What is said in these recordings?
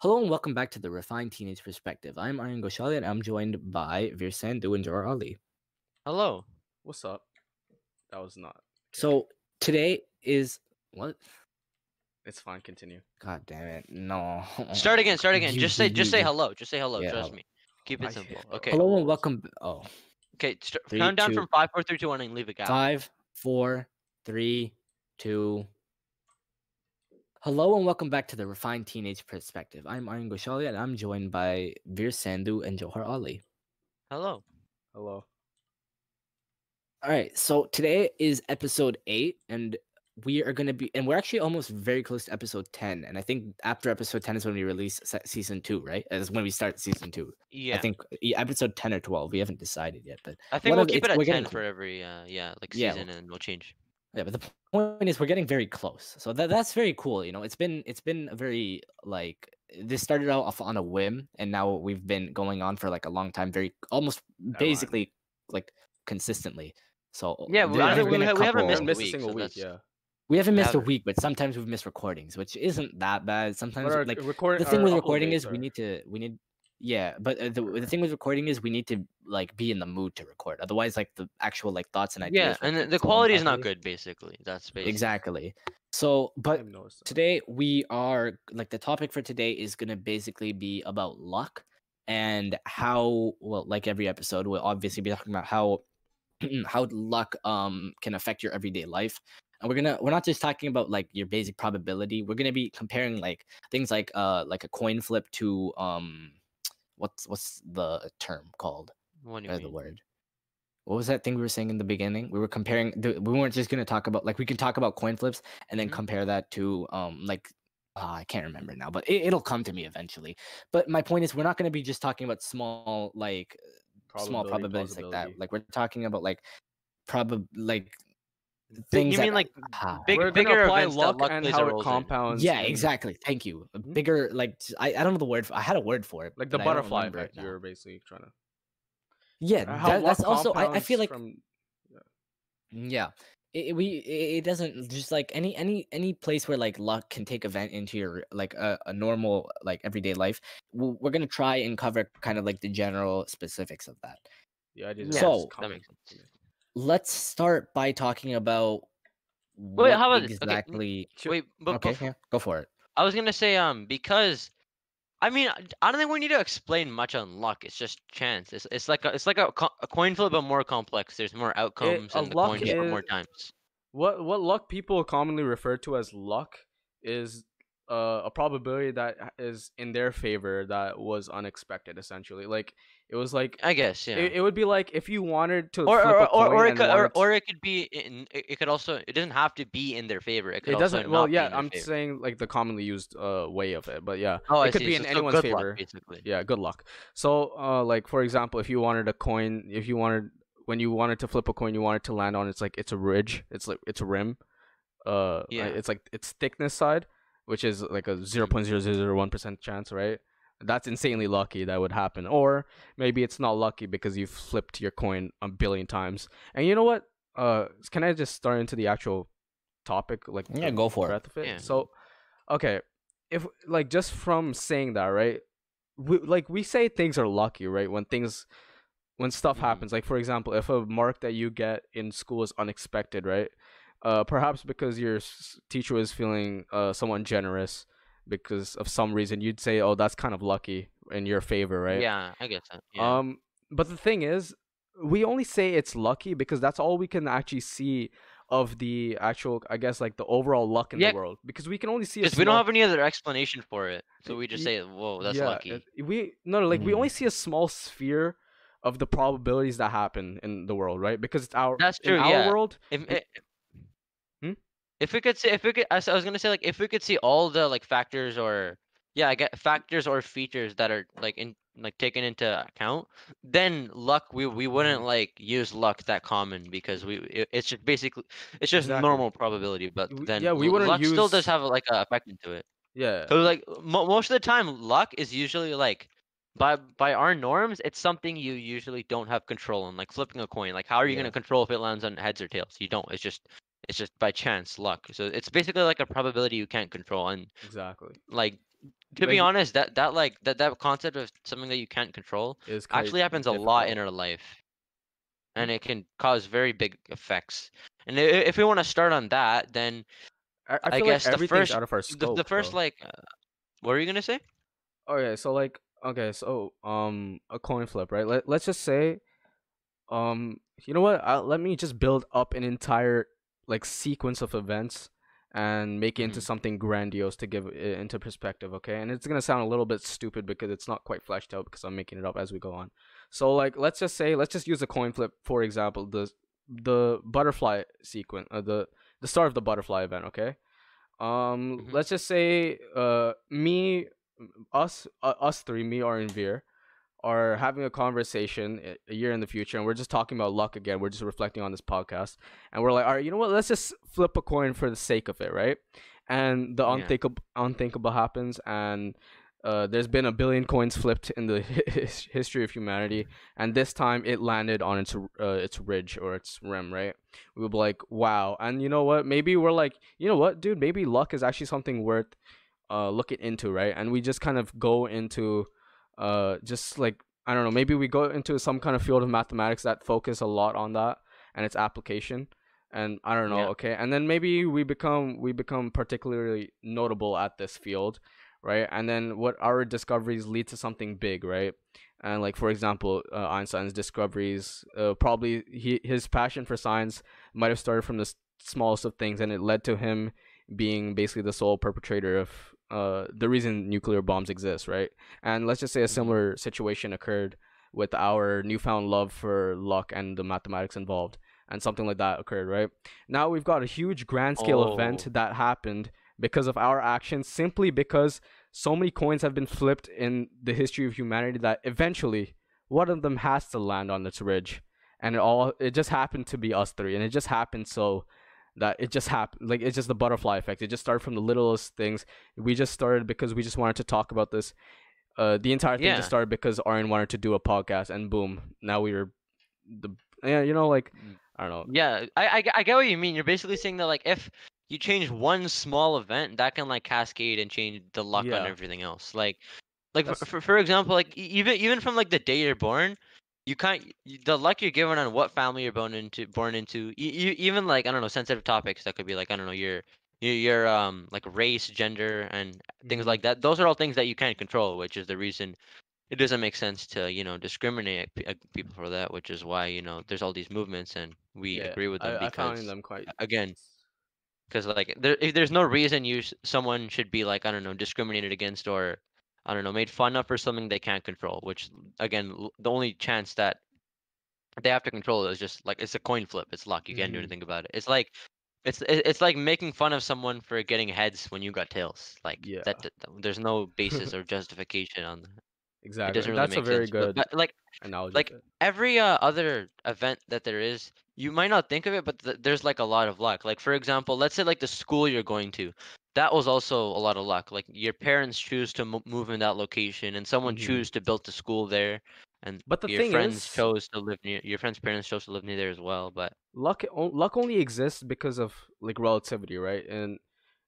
Hello and welcome back to the Refined Teenage Perspective. I'm Aryan Goshali and I'm joined by Veer Sandhu and Jor Ali. Hello. What's up? That was not. So today is what? It's fine. Continue. God damn it! No. Start again. Start again. You- just say. you- Just say hello. Just say hello. Yeah, Trust hello. me. Keep it simple. Okay. Hello and welcome. Oh, Okay. St- Three, count down two- from five, four, three, two, one, and leave a gap. five, four, three, two. Hello and welcome back to the Refined Teenage Perspective. I'm Aryan Goshali and I'm joined by Veer Sandhu and Johar Ali. Hello. Hello. All right, so today is episode eight, and we are going to be, and we're actually almost very close to episode 10. And I think after episode 10 is when we release season two, right? Is when we start season two. Yeah. I think episode 10 or 12. We haven't decided yet, but I think we'll of- keep it it's- at we're ten getting for every uh yeah like Yeah, season, and we'll change. Yeah, but the point is we're getting very close. So that that's very cool. You know, it's been it's been a very like this started out off on a whim, and now we've been going on for like a long time, very almost basically like consistently. So Yeah, there- we- I there's don't- we been we haven't couple- missed a missed a week, single so week. Yeah. We haven't missed a week, but sometimes we've missed recordings, which isn't that bad. Sometimes our like record, the thing with recording dates is we need to we need yeah, but uh, the the thing with recording is we need to like be in the mood to record. Otherwise, like the actual like thoughts and ideas. Yeah, and the, keep the flowing quality is not good. Basically, that's basically Exactly. So, but didn't notice that. today we are like the topic for today is going to basically be about luck and how well like every episode we'll obviously be talking about how how luck um can affect your everyday life and we're gonna we're not just talking about like your basic probability we're gonna be comparing like things like uh like a coin flip to um what's what's the term called What do you or the word what was that thing we were saying in the beginning we were comparing the- we weren't just going to talk about like we can talk about coin flips and then Mhm. compare that to um like uh, i can't remember now but it, it'll come to me eventually but my point is we're not going to be just talking about small like small probabilities like that like we're talking about like probab like things you that- mean like ah, big, We're bigger gonna apply events that luck luck and how role it in. compounds. yeah exactly thank you A Mhm. bigger like I, I don't know the word for, i had a word for it Like the but I don't butterfly remember effect. now. You're basically trying to. Yeah uh, how that, that's also I, I feel like From, Yeah. It, it- we it it doesn't just like any any any place where like luck can take event into your like a, a normal like everyday life w- we're gonna try and cover kind of like the general specifics of that the idea Yeah, is So- that makes sense. let's start by talking about Wait, what how about this? Okay, exactly Wait, but okay bef- yeah, go for it I was gonna say um because I mean I- don't think we need to explain much on luck. It's just chance. It's it's like a, it's like a, co- a coin flip but more complex. There's more outcomes a and the luck coin flip more times. What what luck people commonly refer to as luck is uh, a probability that is in their favor that was unexpected. Essentially, like it was like I guess yeah. it, it would be like if you wanted to or flip or, a or, coin or it could or, or it could be in it could also it doesn't have to be in their favor. It could it doesn't. Well, yeah, I'm favor. saying like the commonly used uh way of it, but yeah, Oh, it I could see. be so, in anyone's favor. basically. yeah, good luck. So, uh, like for example, if you wanted a coin, if you wanted when you wanted to flip a coin, you wanted to land on it's like it's a ridge, it's like it's a rim, uh, Yeah. it's like its thickness side, which is like a zero point zero zero zero one percent chance, right? That's insanely lucky that would happen, or maybe it's not lucky because you've flipped your coin a billion times. And you know what? Uh, can I just start into the actual topic, like yeah go for it of it. Yeah. So, okay, if like just from saying that, right? We like we say things are lucky, right? When things, when stuff Mhm. happens, like for example, if a mark that you get in school is unexpected, right? Uh, perhaps because your s- teacher was feeling uh somewhat generous because of some reason, you'd say, "Oh, that's kind of lucky in your favor," right? Yeah, I guess that. Yeah. Um, but the thing is, we only say it's lucky because that's all we can actually see of the actual, I guess, like the overall luck in Yeah, the world. Because we can only see. a because we don't have any other explanation for it, so we just say, "Whoa, that's yeah, lucky." it- We no, no, like we Mhm. only see a small sphere of the probabilities that happen in the world, right? Because it's our That's in true, our yeah. world. If it- it, Hmm? If we could see, if we could, I was gonna say like if we could see all the like factors or yeah, I get factors or features that are like in like taken into account, then luck we we Mm-hmm. wouldn't like use luck that common because we it, it's just basically it's just Exactly. normal probability, but then yeah, we wouldn't luck still does use- have like a effect into it. Yeah. So like mo- most of the time, luck is usually like by by our norms, it's something you usually don't have control on, like flipping a coin. Like how are you Yeah. gonna control if it lands on heads or tails? You don't. It's just it's just by chance luck. So it's basically like a probability you can't control. And Exactly. like to be honest, that that like that that concept of something that you can't control is actually happens a lot in our life, and it can cause very big effects. And if we want to start on that, then I, I I guess like the first- out of our scope. the first though. like, uh, what were you gonna say? okay so like okay so um a coin flip right Let, let's just say um you know what uh, let me just build up an entire like sequence of events and make it into Mhm. something grandiose to give it into perspective okay and it's gonna sound a little bit stupid because it's not quite fleshed out because i'm making it up as we go on so like let's just say let's just use a coin flip for example the the butterfly sequence uh, the the start of the butterfly event okay um Mhm. let's just say uh me us uh, us three me or and veer are having a conversation a- year in the future and we're just talking about luck again we're just reflecting on this podcast and we're like all right you know what let's just flip a coin for the sake of it right and the Yeah. unthinkable unthinkable happens and uh, there's been a billion coins flipped in the his- history of humanity, and this time it landed on its uh, its ridge or its rim, right? We would be like, wow. And you know what? Maybe we're like, you know what, dude? Maybe luck is actually something worth uh, looking into, right? And we just kind of go into uh, just like I don't know, maybe we go into some kind of field of mathematics that focus a lot on that and its application. And I don't know, Yeah. okay. And then maybe we become we become particularly notable at this field, right? And then what our discoveries lead to something big, right? And like for example, uh, Einstein's discoveries, uh, probably he his passion for science might have started from the s- smallest of things, and it led to him being basically the sole perpetrator of uh, the reason nuclear bombs exist, right? And let's just say a Mhm. similar situation occurred with our newfound love for luck and the mathematics involved, and something like that occurred, right? Now we've got a huge grand scale event Oh. that happened because of our actions, simply because so many coins have been flipped in the history of humanity that eventually one of them has to land on its ridge. And it all it just happened to be us three, and it just happened so that it just happened like it's just the butterfly effect. It just started from the littlest things. We just started because we just wanted to talk about this. Uh, the entire thing Yeah. just started because Aryan wanted to do a podcast, and boom, now we were the yeah, you know, like Mm. I don't know. Yeah, I I get what you mean. You're basically saying that like if you change one small event, that can like cascade and change the luck Yeah. on everything else. Like, like for, That's- for for example, like even even from like the day you're born, you can't the luck you're given on what family you're born into born into. e- e- even like I don't know sensitive topics that could be like I don't know your your, your um like race, gender, and things Mhm. like that. Those are all things that you can't control, which is the reason it doesn't make sense to you know discriminate uh, people for that. Which is why you know there's all these movements and we Yeah, agree with them I, I because found them quite again because like there if there's no reason you someone should be like I don't know discriminated against or I don't know made fun of for something they can't control. Which again the only chance that they have to control is just like it's a coin flip. It's luck. You can't do Mhm. anything about it. It's like it's it's like making fun of someone for getting heads when you got tails. Like Yeah. that, that there's no basis or justification on that. Exactly. really That's a very sense. Good but, like analogy. like, every uh, other event that there is, you might not think of it, but th- there's like a lot of luck. Like for example, let's say like the school you're going to, that was also a lot of luck. Like your parents choose to mo- move in that location, and someone Mhm. choose to build the school there, and But the your thing friends is- chose to live near. Your friends' parents chose to live near there as well. But luck o- luck only exists because of like relativity, right? And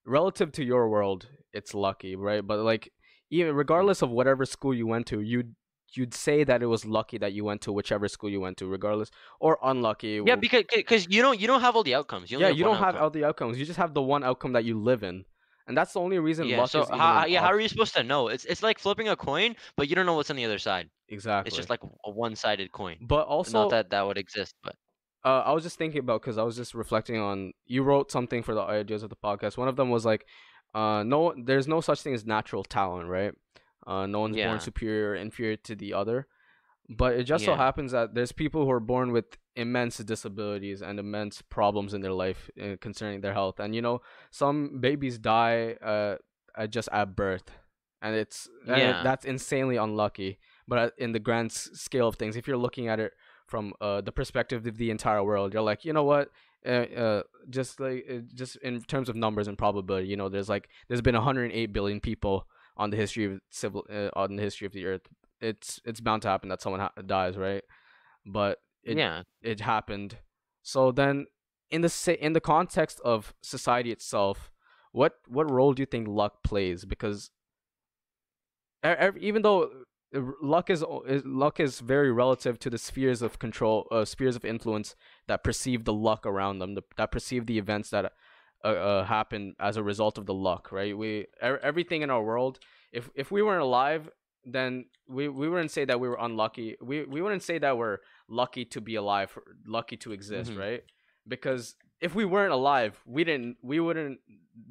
relative to your world, it's lucky, right? But like even regardless of whatever school you went to, you'd you'd say that it was lucky that you went to whichever school you went to, regardless, or unlucky. yeah, because because you don't you don't have all the outcomes. You only yeah, you don't have all the outcomes. You just have the one outcome that you live in, and that's the only reason Yeah, luck so is how, yeah, how are you supposed to know? It's it's like flipping a coin, but you don't know what's on the other side. exactly. It's just like a one-sided coin. but also Not that that would exist, but uh, I was just thinking about because I was just reflecting on you wrote something for the ideas of the podcast. One of them was like, uh, no, there's no such thing as natural talent, right? Uh, no one's Yeah. born superior or inferior to the other, but it just so happens that there's people who are born with immense disabilities and immense problems in their life uh, concerning their health, and you know, some babies die uh, at just at birth, and it's and it- Yeah. that's insanely unlucky. But uh, in the grand scale of things, if you're looking at it from uh, the perspective of the entire world. You're like, you know what? Uh, uh, just like uh, just in terms of numbers and probability, you know, there's like there's been 108 billion people on the history of civil uh, on the history of the earth. It's it's bound to happen that someone ha- dies, right? But it yeah, it happened. So then, in the in the context of society itself, what what role do you think luck plays? Because e- ev- even though uh, luck is, is luck is very relative to the spheres of control, uh, spheres of influence that perceive the luck around them, the, that perceive the events that uh, uh, happen as a result of the luck. Right? We everything in our world. If if we weren't alive, then we, we wouldn't say that we were unlucky. We we wouldn't say that we're lucky to be alive, or lucky to exist, Mhm. right? Because if we weren't alive, we didn't. We wouldn't.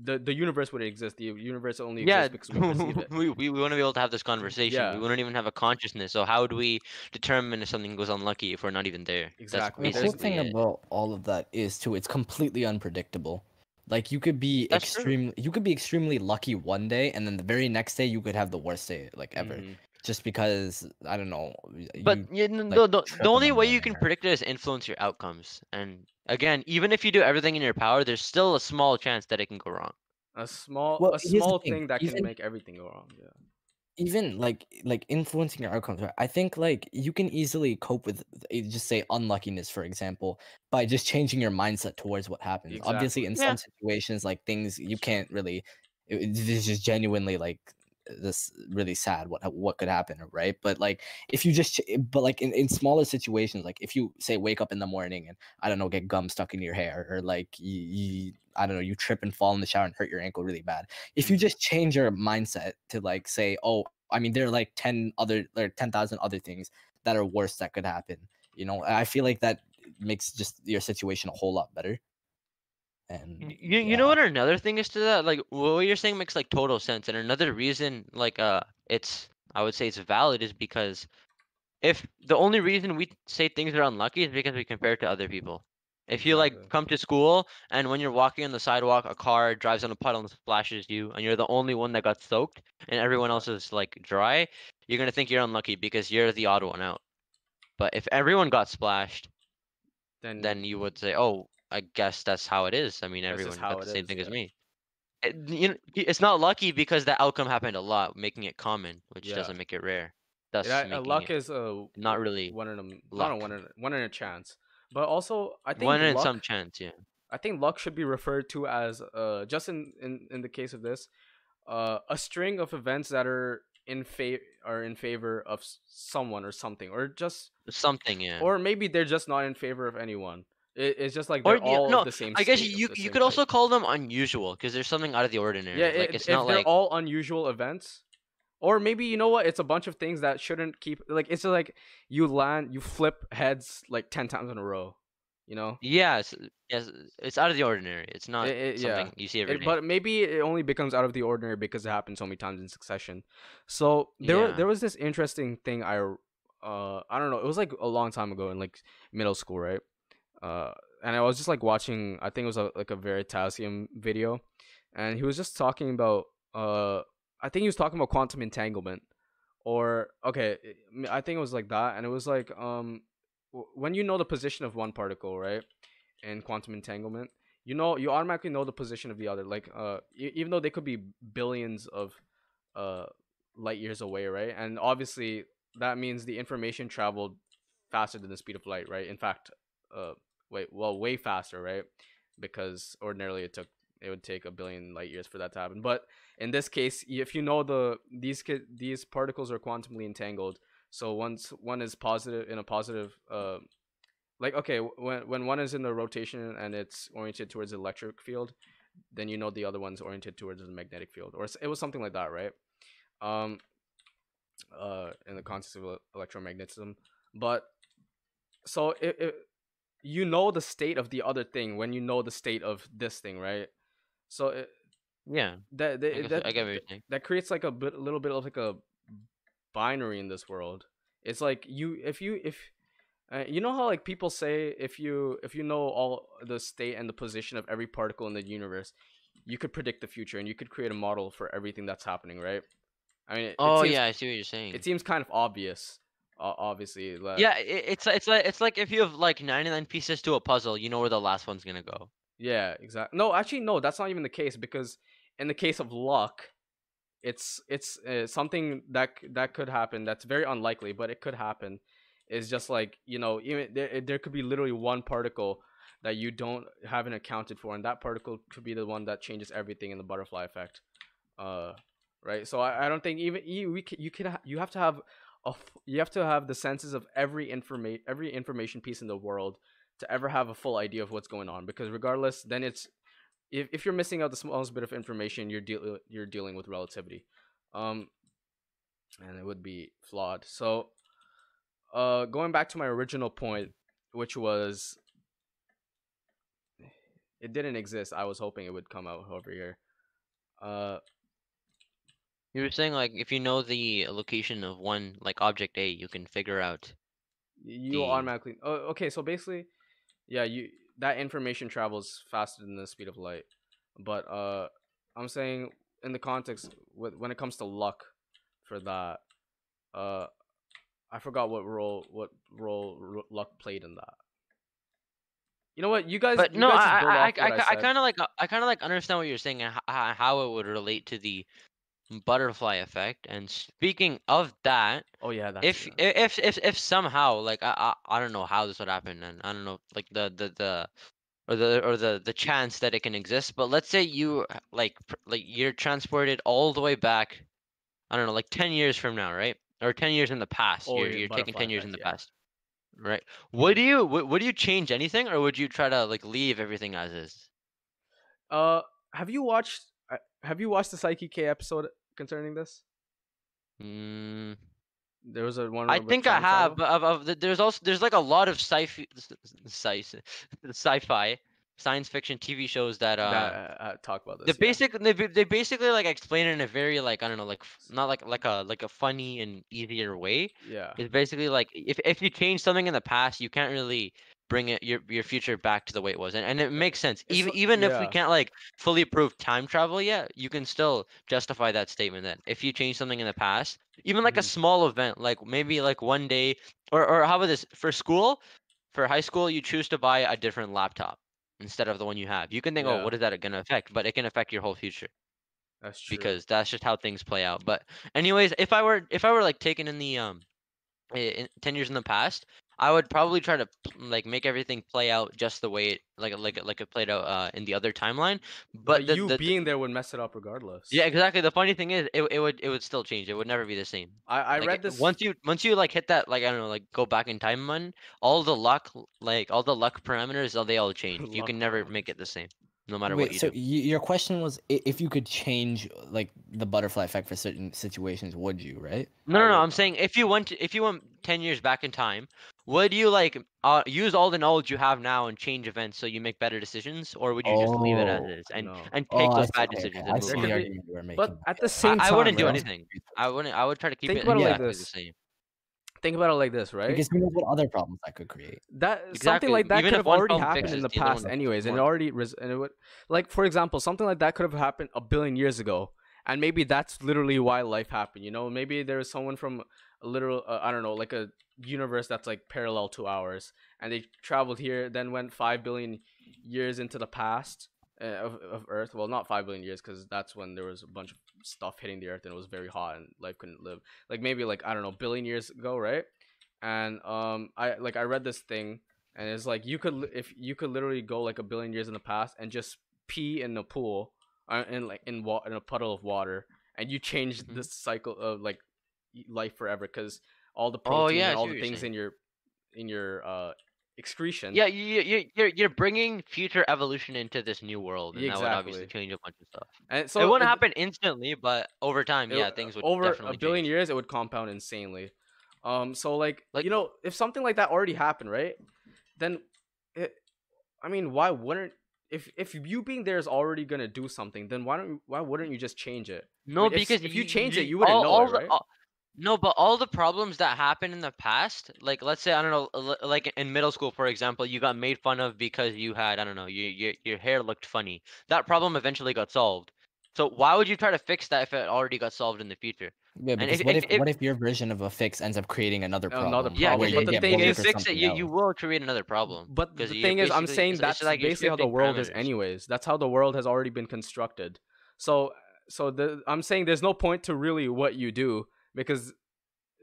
The the universe wouldn't exist. The universe only Yeah, exists because we perceive it. we, we, we want to be able to have this conversation. Yeah. We wouldn't even have a consciousness. So how would we determine if something goes unlucky if we're not even there? Exactly. The That's whole basically thing it. about all of that is too it's completely unpredictable. Like you could be That's true. extremely you could be extremely lucky one day and then the very next day you could have the worst day like ever. Mhm. Just because I don't know. But you- you, kn- like, the, the, the only way you can predict it is influence your outcomes. And again, even if you do everything in your power, there's still a small chance that it can go wrong. A small Well, a small thing, thing that can even- make everything go wrong. Yeah. Even like like influencing your outcomes right? i think like you can easily cope with uh, just say unluckiness for example by just changing your mindset towards what happens obviously in Yeah. some situations like things you can't really it- it's just genuinely like this really sad what what could happen right? But like if you just eh, but like in, in smaller situations like if you say wake up in the morning and i don't know get gum stuck in your hair or like you, you i don't know you trip and fall in the shower and hurt your ankle really bad. If you mm-hmm. just change your mindset to like say oh i mean there are like 10 other or 10,000 other things that are worse that could happen you know? I feel like that makes just your situation a whole lot better and You, you know what another thing is to that? Like what you're saying makes like total sense. And another reason like uh it's I would say it's valid is because if the only reason we say things are unlucky is because we compare it to other people. If you like come to school and when you're walking on the sidewalk, a car drives on a puddle and splashes you, and you're the only one that got soaked, and everyone else is like dry, you're gonna think you're unlucky because you're the odd one out. But if everyone got splashed, Then then you would say, "Oh, I guess that's how it is." I mean, That's just everyone got the same is, thing as me. It, you know, it's not lucky because the outcome happened a lot, making it common, which Yeah. doesn't make it rare. Thus, yeah, uh, luck is a not really one in a not a one in a, one in a chance. But also, I think one in luck, some chance. Yeah. I think luck should be referred to as uh just in in, in the case of this, uh a string of events that are in fa- are in favor of someone or something or just Something. Yeah. or maybe they're just not in favor of anyone. It, it's just like they're yeah, all no, the same. I guess you you could type. also call them unusual because there's something out of the ordinary. yeah. like i- it's if not they're like all unusual events, or maybe you know what, it's a bunch of things that shouldn't keep like it's just like you land, you flip heads like ten times in a row. You know. yeah, it's, yes, it's out of the ordinary. It's not It- it- yeah. you see every It, day. but maybe it only becomes out of the ordinary because it happens so many times in succession. So there Yeah. there was this interesting thing I uh I don't know, it was like a long time ago in like middle school, right? Uh and I was just like watching I think it was a, like a Veritasium video and he was just talking about uh I think he was talking about quantum entanglement or okay, I- I think it was like that and it was like um when you know the position of one particle, right? In quantum entanglement, you know you automatically know the position of the other like uh even though they could be billions of uh light years away right and obviously that means the information traveled faster than the speed of light right in fact uh wait well way faster right? Because ordinarily it took it would take a billion light years for that to happen. But in this case if you know the these these particles are quantumly entangled. So once one is positive in a positive uh like okay when when one is in the rotation and it's oriented towards the electric field then you know the other one's oriented towards the magnetic field. Or it was something like that right? Um uh in the context of electromagnetism. But so it, it you know the state of the other thing when you know the state of this thing right so it, yeah, that, I, that, guess, that I get that creates like a bit, little bit of like a binary in this world. It's like you, if you, if uh, you know how like people say if you if you know all the state and the position of every particle in the universe, you could predict the future and you could create a model for everything that's happening, right? I mean, it, it Oh seems, yeah, I see what you're saying. it seems kind of obvious, obviously. That, yeah, it, it's it's like it's like if you have like 99 pieces to a puzzle, you know where the last one's gonna go. Yeah, exactly. No, actually, no, that's not even the case because in the case of luck, it's it's uh, something that that could happen. That's very unlikely, but it could happen. Is just like you know, even there, there could be literally one particle that you don't haven't accounted for, and that particle could be the one that changes everything in the butterfly effect. Uh, right? So I, I don't think even you we c- you can ha- you have to have f- you have to have the senses of every information every information piece in the world to ever have a full idea of what's going on because regardless then it's if, if you're missing out the smallest bit of information you're deal you're dealing with relativity. Um and it would be flawed. So uh going back to my original point which was it didn't exist. I was hoping it would come out over here. Uh You were saying like if you know the location of one like object A, you can figure out. you the- automatically oh, okay so basically yeah you that information travels faster than the speed of light but uh i'm saying in the context with, when it comes to luck for that uh i forgot what role what role r- luck played in that you know what you guys But you no, guys just I I, I, I, kind of like I kind of like understand what you're saying and how, how it would relate to the butterfly effect. And speaking of that, oh yeah if if if if somehow like I, I I don't know how this would happen and I don't know like the the the or the or the the chance that it can exist but let's say you like like you're transported all the way back I don't know like 10 years from now right or 10 years in the past Oh, you're you're taking 10 years in the yeah. past right would you would, would you change anything or would you try to like leave everything as is uh have you watched uh, have you watched the psyche k episode concerning this mm, there was a one I think I have, of, of the, there's also there's like a lot of sci-fi, sci sci-fi, science fiction TV shows that uh, that, uh, talk about the this yeah. basic they, they basically like explain it in a very like I don't know like not like like a like a funny and easier way. yeah It's basically like if if you change something in the past, you can't really bring it your your future back to the way it was, and, and it makes sense. It's Even li- even if we can't like fully prove time travel yet, you can still justify that statement that if you change something in the past, even like a Mhm. small event, like maybe like one day, or or how about this for school, for high school, you choose to buy a different laptop instead of the one you have. You can think, Yeah. oh, what is that going to affect? But it can affect your whole future that's true because that's just how things play out. But anyways, if I were if I were like taken in the um in, 10 years in the past, I would probably try to like make everything play out just the way it like like like it played out uh in the other timeline. But, but the, you the- being there would mess it up regardless yeah, exactly. The funny thing is it, it would it would still change. It would never be the same. i i Like, read this once you once you like hit that like I don't know like go back in time man, all the luck like all the luck parameters they all change. You can never make it the same no matter Wait, what you so do. y- your question was if you could change like the butterfly effect for certain situations, would you? Right? No, no, no. I'm saying if you went to, if you went ten years back in time, would you like uh, use all the knowledge you have now and change events so you make better decisions, or would you just leave it as Oh, is and no. and take Oh, those bad okay, decisions okay, and I see There on? could the argument you were making. but at the I, same I time wouldn't do anything. I wouldn't. I would try to keep Think it about it like exactly the this. same. think about it like this right because who knows what other problems that could create? that something like that even could have already happened fixes, in the the past anyways and it already res- and it would like for example something like that could have happened a billion years ago and maybe that's literally why life happened you know maybe there was someone from a literal uh, i don't know like a universe that's like parallel to ours and they traveled here then went 5 billion years into the past uh, of, of earth. Well not 5 billion years because that's when there was a bunch of stuff hitting the earth and it was very hot and life couldn't live. Like maybe like i don't know billion years ago right? And um i like i read this thing and it's like you could if you could literally go like a billion years in the past and just pee in a pool uh, in like in wa- in a puddle of water and you change Mhm. the cycle of like life forever because all the Oh, protein yeah, and all the things in your in your uh excretion Yeah, you you you're you're bringing future evolution into this new world, and that would obviously change a bunch of stuff. and so it wouldn't it- happen instantly, but over time, it- yeah, things would over a billion change. years it would compound insanely um so like, Like- you know if something like that already happened right then it i mean why wouldn't if if you being there is already gonna do something then why don't why wouldn't you just change it No, if s- because if you y- change it, you wouldn't all- know all it, the- right? all- no, but all the problems that happened in the past, like let's say I don't know, like in middle school, for example, you got made fun of because you had I don't know, your your your hair looked funny. That problem eventually got solved. So why would you try to fix that if it already got solved in the future? Yeah, because if- what if- if, if- what if your version of a fix ends up creating another problem? Another Yeah, Problem, where because but the thing bullied if you is- fix it, you, you will create another problem. but the 'cause you're thing is i'm saying it's that's just like basically how the shifting world is anyways that's how the world has already been constructed so so the i'm saying there's no point to really what you do because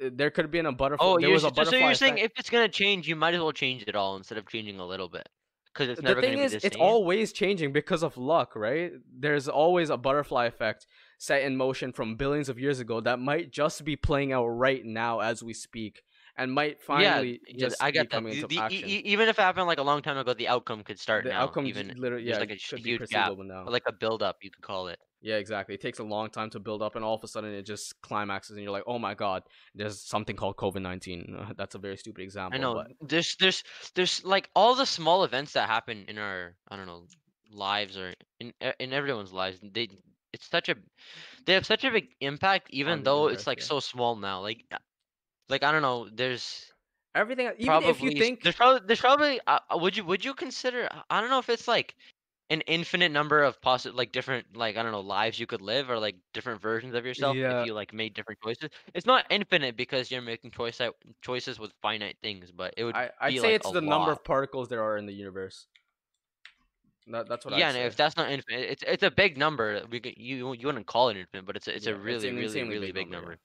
uh, there could have been a butterfly Oh, there you're, was a s- so you're saying if it's gonna change, you might as well change it all instead of changing a little bit, because it's the never thing gonna is be the it's same. always changing because of luck right there's always a butterfly effect set in motion from billions of years ago that might just be playing out right now as we speak and might finally yeah, just I be get that. coming The- into the- e- action. even if it happened like a long time ago, the outcome could start the now. outcome even literally yeah, like a it sh- be huge gap, now. like a build up, you could call it. Yeah, exactly. It takes a long time to build up, and all of a sudden it just climaxes, and you're like, "Oh my god, there's something called COVID nineteen." That's a very stupid example. I know. but There's there's there's like all the small events that happen in our I don't know lives or in in everyone's lives. They it's such a they have such a big impact, even though universe, it's like yeah. so small now. Like uh, like I don't know. There's everything, even probably if you think there's probably there's probably uh, uh, would you would you consider I don't know if it's like an infinite number of possible like different like I don't know lives you could live or like different versions of yourself Yeah. if you like made different choices. It's not infinite because you're making choice out choices with finite things, but it would I, I'd be say like it's a the number of particles there are in the universe. That, that's what yeah, I'd and say. if that's not infinite, it's it's a big number. We could, you you wouldn't call it infinite, but it's a, it's Yeah, a really an really really big number, number.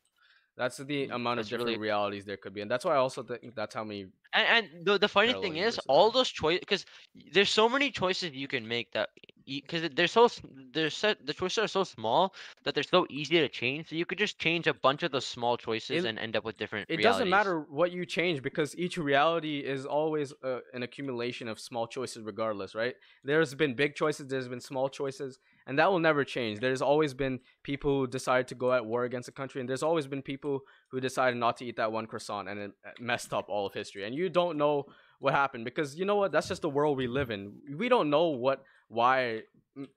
That's the Mm, amount of different really- realities there could be, and that's why I also think that's how many. And, and the the funny thing is, all those choices, because there's so many choices you can make that, because they're so they're set the choices are so small that they're so easy to change. So you could just change a bunch of those small choices It- and end up with different. It realities. doesn't matter what you change because each reality is always uh, an accumulation of small choices, regardless, right? There's been big choices, there's been small choices, and that will never change. There's always been people who decided to go at war against a country, and there's always been people who decided not to eat that one croissant and it uh, messed up all of history. And you don't know what happened because you know what? That's just the world we live in. We don't know what, why.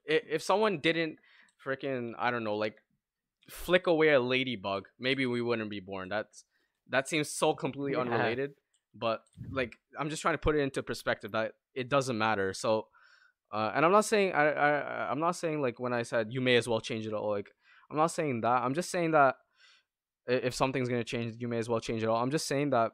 If someone didn't freaking, I don't know, like flick away a ladybug, maybe we wouldn't be born. That's that seems so completely Yeah. unrelated. But like, I'm just trying to put it into perspective that it doesn't matter. So, uh, and I'm not saying I, I I'm not saying like when I said you may as well change it all. Like, I'm not saying that. I'm just saying that if something's gonna change, you may as well change it all. I'm just saying that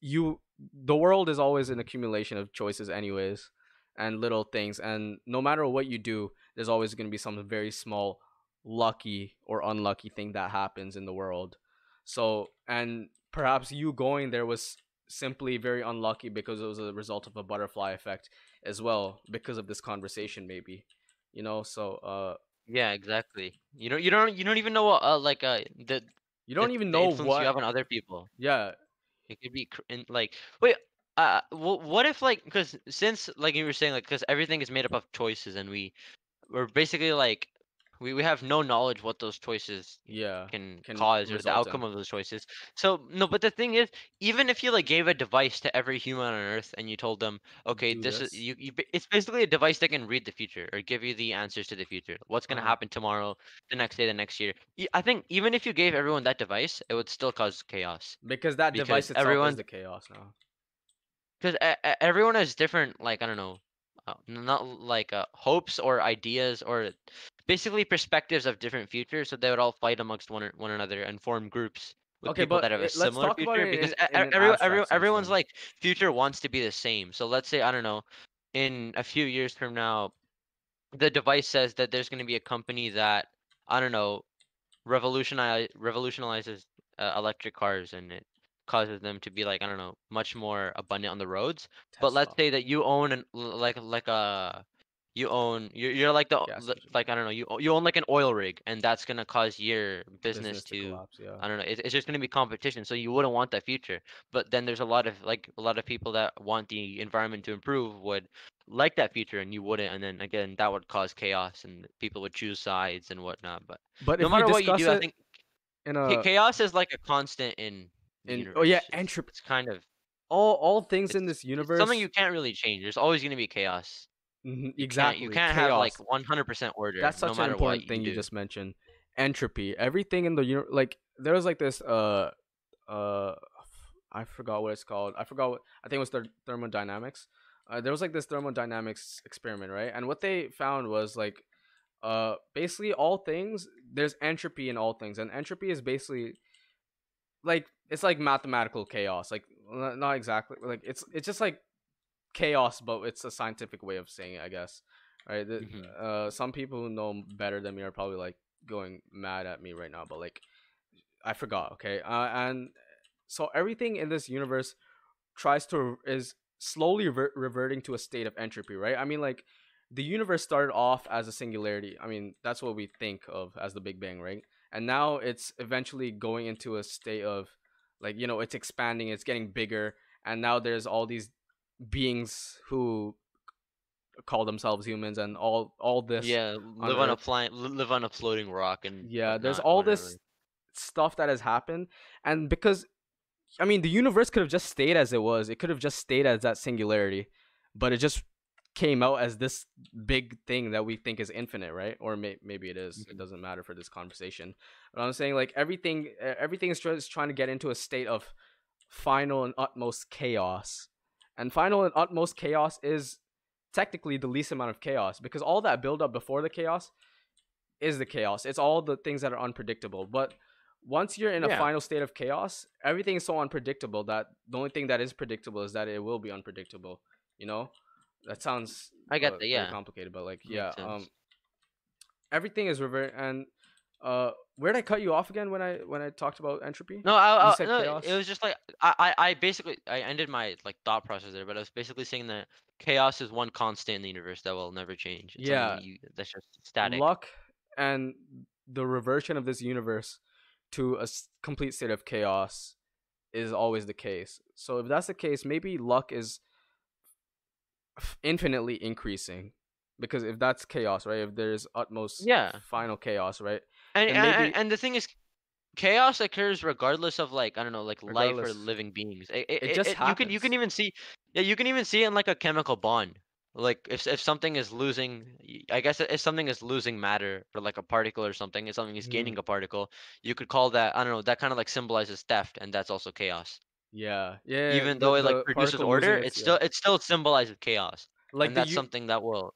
you the world is always an accumulation of choices anyways and little things and no matter what you do there's always going to be some very small lucky or unlucky thing that happens in the world so and perhaps you going there was simply very unlucky because it was a result of a butterfly effect as well because of this conversation maybe you know so uh Yeah, exactly. You don't you don't you don't even know what uh, like uh the you don't the- even know what you have on other people. yeah It could be cr- in, like wait. Uh, wh- what if like because since like you were saying like because everything is made up of choices and we we're basically like we, we have no knowledge what those choices yeah can, Can cause or the result in. outcome of those choices. So no, but the thing is, even if you like gave a device to every human on Earth and you told them, okay, this, this. is you, you, it's basically a device that can read the future or give you the answers to the future. What's gonna Uh-huh. happen tomorrow, the next day, the next year. i think even if you gave everyone that device, it would still cause chaos because that Because device itself is the chaos now because everyone has different like I don't know, uh, not like uh, hopes or ideas or basically perspectives of different futures. So they would all fight amongst one one another and form groups with Okay, people that have a similar future. because in- in every, every, everyone's like future wants to be the same. So let's say I don't know, in a few years from now, the device says that there's going to be a company that I don't know, revolutionize revolutionizes uh, electric cars and it causes them to be like I don't know much more abundant on the roads. But let's say that you own an like like a you own you're, you're like the engine. like I don't know you you own like an oil rig and that's gonna cause your business, to, collapse yeah I don't know it, it's just gonna be competition so you wouldn't want that future. But then there's a lot of like a lot of people that want the environment to improve would like that future and you wouldn't and then again that would cause chaos and people would choose sides and whatnot. But but no matter what you do, I think in a chaos is like a constant in. Universe. oh yeah, entropy- It's kind of all all things in this universe something you can't really change. There's always going to be chaos. Mhm, You can't- exactly You can't have like 100% order. that's no such matter an important thing you, you, just mentioned entropy everything in the uni- like there was like this uh uh i forgot what it's called i forgot what i think it was the thermodynamics uh, there was like this thermodynamics experiment right and what they found was like uh basically all things there's entropy in all things and entropy is basically like it's like mathematical chaos like not exactly like it's it's just like chaos but it's a scientific way of saying it i guess right Mhm. uh some people who know better than me are probably like going mad at me right now but like i forgot okay uh, and so everything in this universe tries to is slowly rever- reverting to a state of entropy right i mean like the universe started off as a singularity. I mean, that's what we think of as the Big Bang, right? And now it's eventually going into a state of like, you know, it's expanding, it's getting bigger, and now there's all these beings who call themselves humans and all all this yeah, live on a Earth. flying, live on a floating rock, and yeah there's all whatever. this stuff that has happened and because i mean the universe could have just stayed as it was it could have just stayed as that singularity but it just came out as this big thing that we think is infinite right or may- maybe it is. it mm-hmm. doesn't matter for this conversation but i'm saying like everything everything is just trying to get into a state of final and utmost chaos and final and utmost chaos is technically the least amount of chaos because all that build up before the chaos is the chaos. It's all the things that are unpredictable. But once you're in a Yeah. final state of chaos, everything is so unpredictable that the only thing that is predictable is that it will be unpredictable. You know, that sounds I get uh, that, yeah. complicated, but like yeah, um, everything is revert and uh, where did I cut you off again when I when I talked about entropy? No, I, I, said no, chaos? it was just like I, I, I basically I ended my like thought process there, but I was basically saying that chaos is one constant in the universe that will never change. It's Yeah. you, that's just static. luck and the reversion of this universe to a complete state of chaos is always the case. So if that's the case, maybe luck is infinitely increasing because if that's chaos, right? If there's utmost Yeah. final chaos, right? and, and and, maybe- and, the thing is, chaos occurs regardless of like I don't know, like life or living beings. It, it, just you can you can even see yeah you can even see it in like a chemical bond. Like if if something is losing, i guess if something is losing matter or like a particle or something, if something is gaining mm-hmm. a particle, you could call that I don't know that kind of like symbolizes theft, and that's also chaos. Yeah, yeah. even the- though it like produces order, it's its- still yeah. it still symbolizes chaos, like and that's u- something that will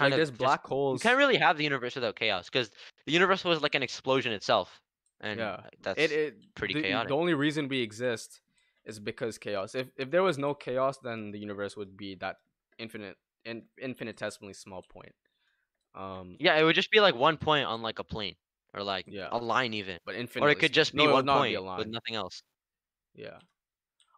like kind of there's just- black holes. You can't really have the universe without chaos because the universe was like an explosion itself, and Yeah. that's it, it pretty the, chaotic. The only reason we exist is because chaos. If if there was no chaos, then the universe would be that infinite, in, infinitesimally small point. Um, yeah, it would just be like one point on like a plane or like Yeah. a line even, but infinite, or it could just be no, one be point a with nothing else. Yeah.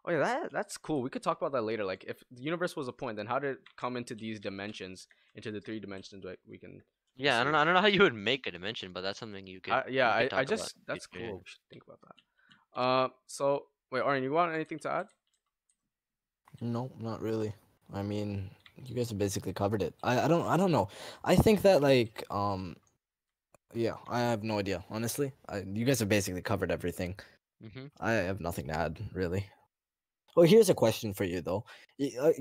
Oh yeah, that that's cool. We could talk about that later. Like, if the universe was a point, then how did it come into these dimensions, into the three dimensions? Like, we can. Yeah, I don't know. I don't know how you would make a dimension, but that's something you could. I, yeah, we I, could I talk about just in that's future, yeah. cool. We should think about that. Uh, so wait, Arnie, you want anything to add? No, not really. I mean, you guys have basically covered it. I, I don't I don't know. I think that like um yeah, I have no idea, honestly. I, you guys have basically covered everything. Mhm. I have nothing to add, really. Well, here's a question for you though. Uh,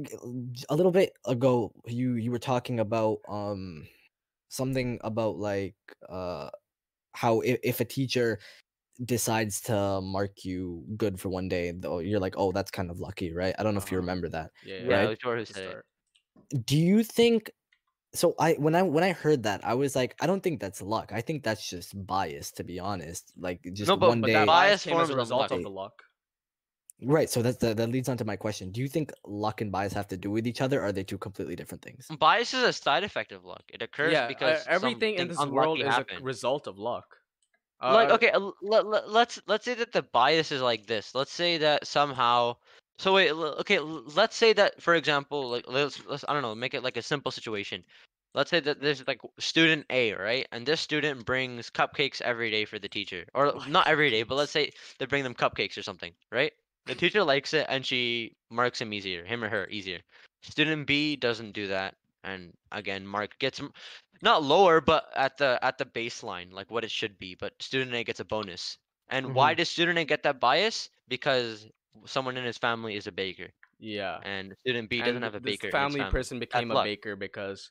A little bit ago, you you were talking about um something about like uh how if, if a teacher decides to mark you good for one day, though you're like, oh, that's kind of lucky, right? I don't know if you Uh-huh. remember that. Yeah, Yeah, Right. it was George who to said it. start. do you think so i when i when i heard that i was like i don't think that's luck. I think that's just bias to be honest. Like just No, but- one but day that bias came as forms a result of the luck. right so that's that, that leads on to my question. Do you think luck and bias have to do with each other or are they two completely different things? Bias is a side effect of luck. It occurs yeah, uh, because everything in this world unlucky is a result of luck. like Uh, okay l- let, let, let's let's say that the bias is like this. Let's say that somehow so wait okay let's say that for example like let's, let's i don't know make it like a simple situation. Let's say that there's like student a right and this student brings cupcakes every day for the teacher or My not every day but let's say they bring them cupcakes or something right? The teacher likes it and she marks him easier him or her easier. Student b doesn't do that and again mark gets not lower but at the at the baseline like what it should be but student a gets a bonus. And why Mm-hmm. does student a get that bias? Because someone in his family is a baker yeah, and student b doesn't and have a this baker family family. person became a luck. baker because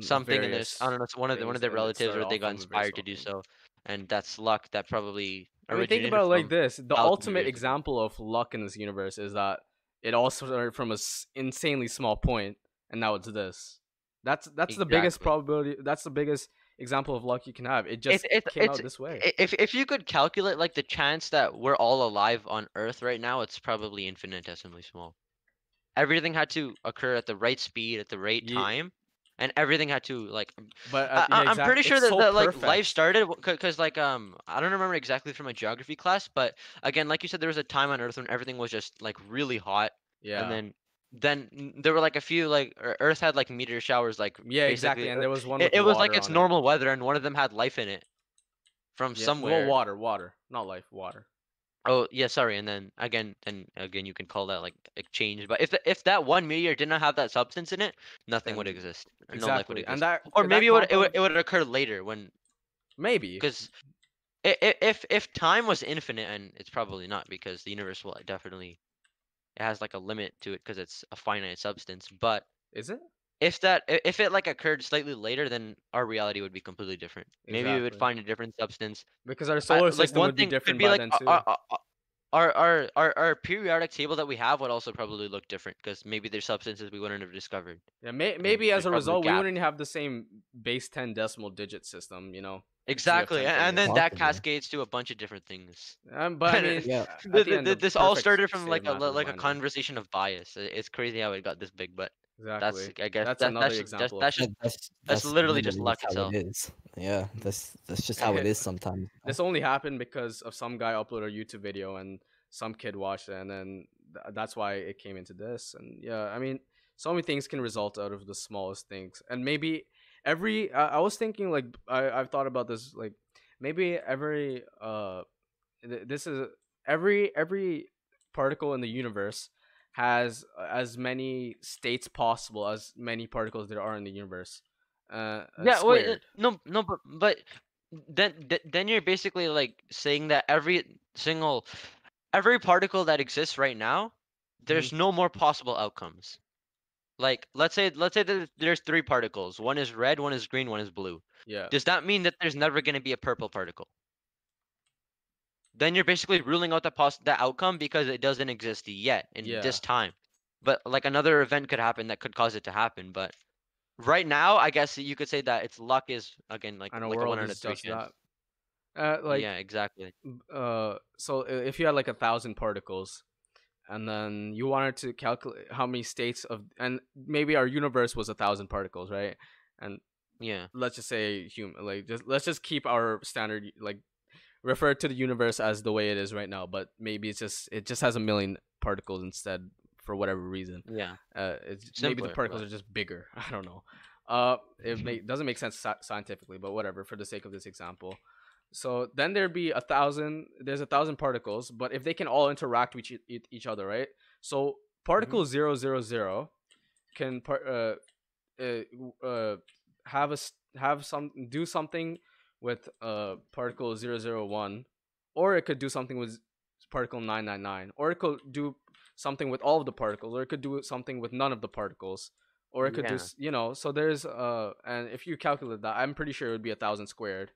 something in this i don't know it's one of the one of their relatives or they got from a very inspired to do so and that's luck that probably I mean, think about it like this: the ultimate example of luck in this universe is that it all started from a s- insanely small point, and now it's this. That's that's the biggest probability. That's the biggest example of luck you can have. It just it's- came it's- out this way. If if you could calculate like the chance that we're all alive on Earth right now, it's probably infinitesimally small. Everything had to occur at the right speed at the right Ye- time, and everything had to like. but I, uh, yeah, I- I'm exact- pretty sure that, so that like perfect. life started because like um I don't remember exactly from my geography class, but again, like you said, there was a time on Earth when everything was just like really hot, Yeah, and then then there were like a few like Earth had like meteor showers like Yeah, exactly. And there was one. it, it was like it's on it. normal weather and one of them had life in it from Yeah, somewhere. Well, water, water, not life, water. Oh yeah, sorry. And then again, then again, you can call that like a change. But if the, if that one meteor did not have that substance in it, nothing would exist. No life would Exactly. exist. And that or that maybe it would, it would it would occur later when maybe because if if time was infinite and it's probably not because the universe will definitely it has like a limit to it because it's a finite substance. But is it? if that if it like occurred slightly later, then our reality would be completely different. Maybe we would find a different substance. Because our I- solar like system one would be different could be by like then too. our, our, our our periodic table that we have would also probably look different because maybe there's substances we wouldn't have discovered. yeah, may, maybe as a result, we wouldn't have the same base ten decimal digit system. You know. Exactly, 10 and, and then that cascades to a bunch of different things. Um, but I mean, Yeah. at Th- the th- end, th- the this all started from like a matter li- is like a conversation of bias. It's crazy how it got this big, but Exactly. that's I guess That's that, another that's, just- that's, example of- that's just That- that's, that's literally just luck how itself. It is. Yeah, that's that's just how it is sometimes. This only happened because of some guy uploaded a YouTube video and some kid watched it, and then th- that's why it came into this. And yeah, I mean, so many things can result out of the smallest things, and maybe every. I, I was thinking like I I've thought about this like maybe every uh, th- this is every every particle in the universe has as many states possible as many particles there are in the universe. Uh, uh, Yeah, uh, no, no, but but then then you're basically like saying that every single every particle that exists right now, Mm-hmm. there's no more possible outcomes. Like let's say let's say that there's three particles. One is red, one is green, one is blue. yeah. Does that mean that there's never going to be a purple particle? Then you're basically ruling out the poss- the outcome because it doesn't exist yet in this Yeah. time. But like another event could happen that could cause it to happen. But right now, I guess you could say that it's luck is again like like a one out of three chance. Uh, like yeah, exactly. uh so if you had like a thousand particles and then you wanted to calculate how many states of and maybe our universe was a thousand particles right? And Yeah, let's just say human like just let's just keep our standard like refer to the universe as the way it is right now but maybe it's just it just has a million particles instead for whatever reason. Yeah. uh it's maybe the particles but- are just bigger. I don't know. Uh it make, doesn't make sense sci- scientifically but whatever for the sake of this example so then there'd be a thousand there's a thousand particles but if they can all interact with each, each- other right? So particle zero zero zero can par- uh, uh, uh have a have some do something with uh particle 001 or it could do something with particle 999 or it could do something with all of the particles or it could do something with none of the particles or it could do Yeah. s- you know so there's uh and if you calculate that i'm pretty sure it would be a thousand squared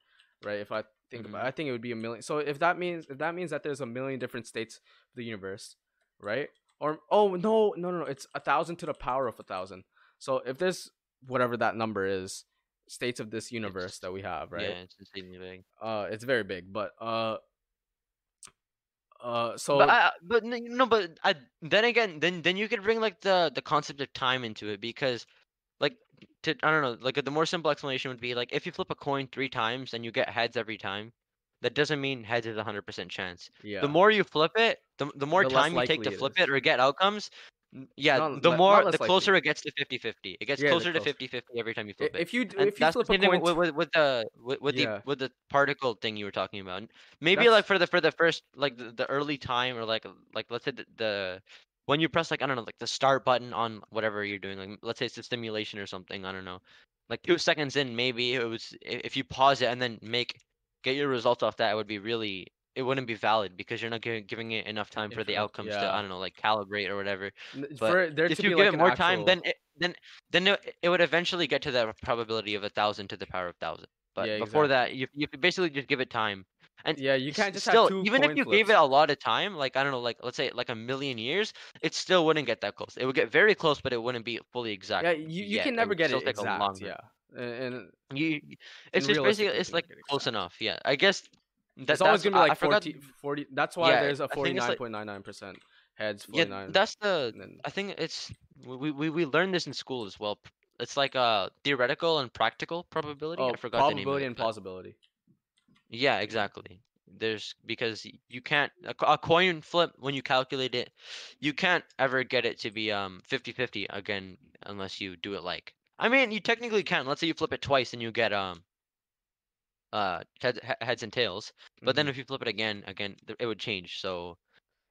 right? If i think about Mhm. i think it would be a million so if that means if that means that there's a million different states of the universe right or oh no no no no it's a thousand to the power of a thousand so if there's whatever that number is states of this universe that we have right Yeah, it's insanely big. uh it's very big but uh uh so but I, but no, but I, then again, then then you could bring like the the concept of time into it because, to I don't know, like the more simple explanation would be like if you flip a coin three times and you get heads every time, that doesn't mean heads is a hundred percent chance. yeah The more you flip it, the the more The time you take to likely it flip is. it or get outcomes. Yeah, Not the more the likely. closer it gets to 50-50. It gets Yeah, closer to closer. 50-50 every time you flip it. if you And if you flip a coin with, with, with the with, with Yeah. the with the particle thing you were talking about. Maybe That's- like for the for the first like the, the early time or like like let's say the, the when you press like I don't know like the start button on whatever you're doing like let's say it's a stimulation or something I don't know like two seconds in maybe it was if you pause it and then make get your results off that it would be really it wouldn't be valid because you're not giving, giving it enough time for the outcomes to. I don't know like calibrate or whatever but if you give like it more time, then it, then then it, it would eventually get to the probability of a thousand to the power of thousand. But Yeah, before that, you you basically just give it time. And yeah you can't just still, even if you flips. gave it a lot of time, like I don't know, like let's say like a million years, it still wouldn't get that close. It would get very close, but it wouldn't be fully exact. yeah you, you yet. can never would get it exact longer. yeah and, and You, it's just basically it's like close exact. enough. Yeah, I guess. That, it's always gonna be like forgot- 40, 40 that's why Yeah, there's a I think it's like- 49.99 percent heads Yeah, 49 that's the then I think it's we, we we learned this in school as well. It's like a theoretical and practical probability. oh I forgot the name probability and plausibility Yeah, exactly. There's because you can't a, a coin flip when you calculate it, you can't ever get it to be um 50-50 again unless you do it like. I mean, you technically can. Let's say you flip it twice and you get um uh head, he- heads and tails. But then Mhm. if you flip it again, again it would change. So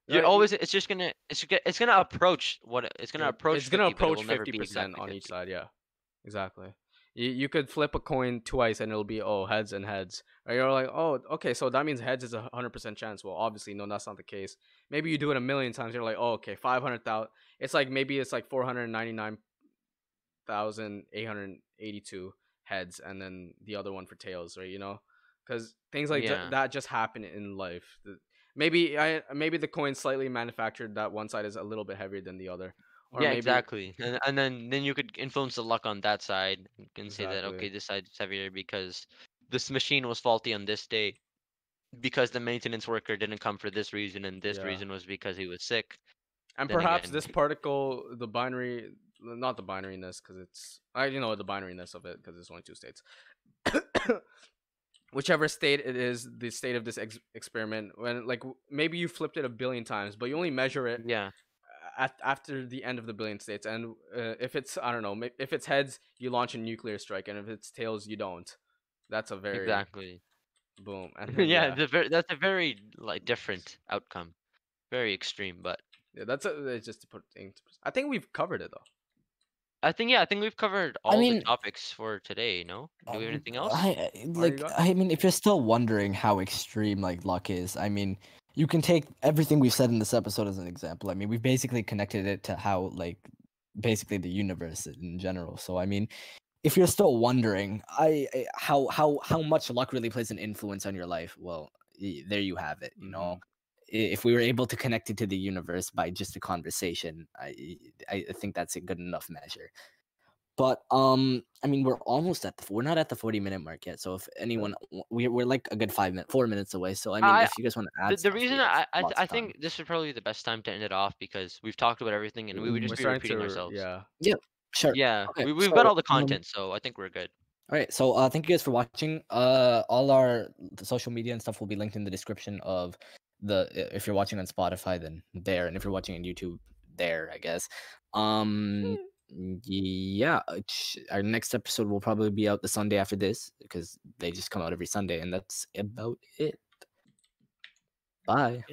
you're you- always it's just gonna it's gonna it's gonna approach what it's gonna approach. It's gonna 50, but it will approach fifty percent exactly on each side. Yeah, exactly. You you could flip a coin twice and it'll be oh heads and heads. Or you're like oh okay so that means heads is a hundred percent chance. Well obviously no that's not the case. Maybe you do it a million times. You're like oh okay five hundred thousand. It's like maybe it's like four hundred ninety nine thousand eight hundred eighty two heads and then the other one for tails right you know because things like ju- Yeah. that just happen in life. Maybe I maybe the coin slightly manufactured that one side is a little bit heavier than the other. Or yeah, maybe, exactly. And, and then then you could influence the luck on that side and say that okay, this side is heavier because this machine was faulty on this day because the maintenance worker didn't come for this reason and this Yeah. reason was because he was sick. And Then perhaps again- this particle, the binary, not the binariness, because it's I you know the binariness of it because it's only two states. Whichever state it is, the state of this ex- experiment, when like w- maybe you flipped it a billion times, but you only measure it Yeah. At, after the end of the billion states. And uh, if it's I don't know, if it's heads, you launch a nuclear strike, and if it's tails, you don't. That's a very Exactly. boom. And then, yeah, yeah, the ver- that's a very like different outcome. Very extreme, but yeah, that's a, just to put things. I think we've covered it though. I think yeah, I think we've covered all mean- the topics for today, no? Do we have Um, anything else? I I- What do you like. I mean, if you're still wondering how extreme like luck is, I mean, you can take everything we've said in this episode as an example. I mean, we've basically connected it to how like basically the universe in general. So I mean, if you're still wondering, I, I how how how much luck really plays an influence on your life, well, there you have it. You know, mm-hmm. if we were able to connect it to the universe by just a conversation, I I I think that's a good enough measure. But um, I mean, we're almost at the we're not at the forty minute mark yet. So if anyone, we're we're like a good five minute, four minutes away. So I mean, I- if you guys want to add, the, the reason I I, I time. think this is probably the best time to end it off because we've talked about everything and we would Mm, just We're be repeating to ourselves. yeah. Yeah. Sure. Yeah, Okay, we, we've got all the um, content, so I think we're good. All right. So uh, thank you guys for watching. Uh, all our social media and stuff will be linked in the description of the. If you're watching on Spotify, then there, and if you're watching on YouTube, there, I guess. Um, yeah. uh, Our next episode will probably be out the Sunday after this because they just come out every Sunday, and that's about it. Bye.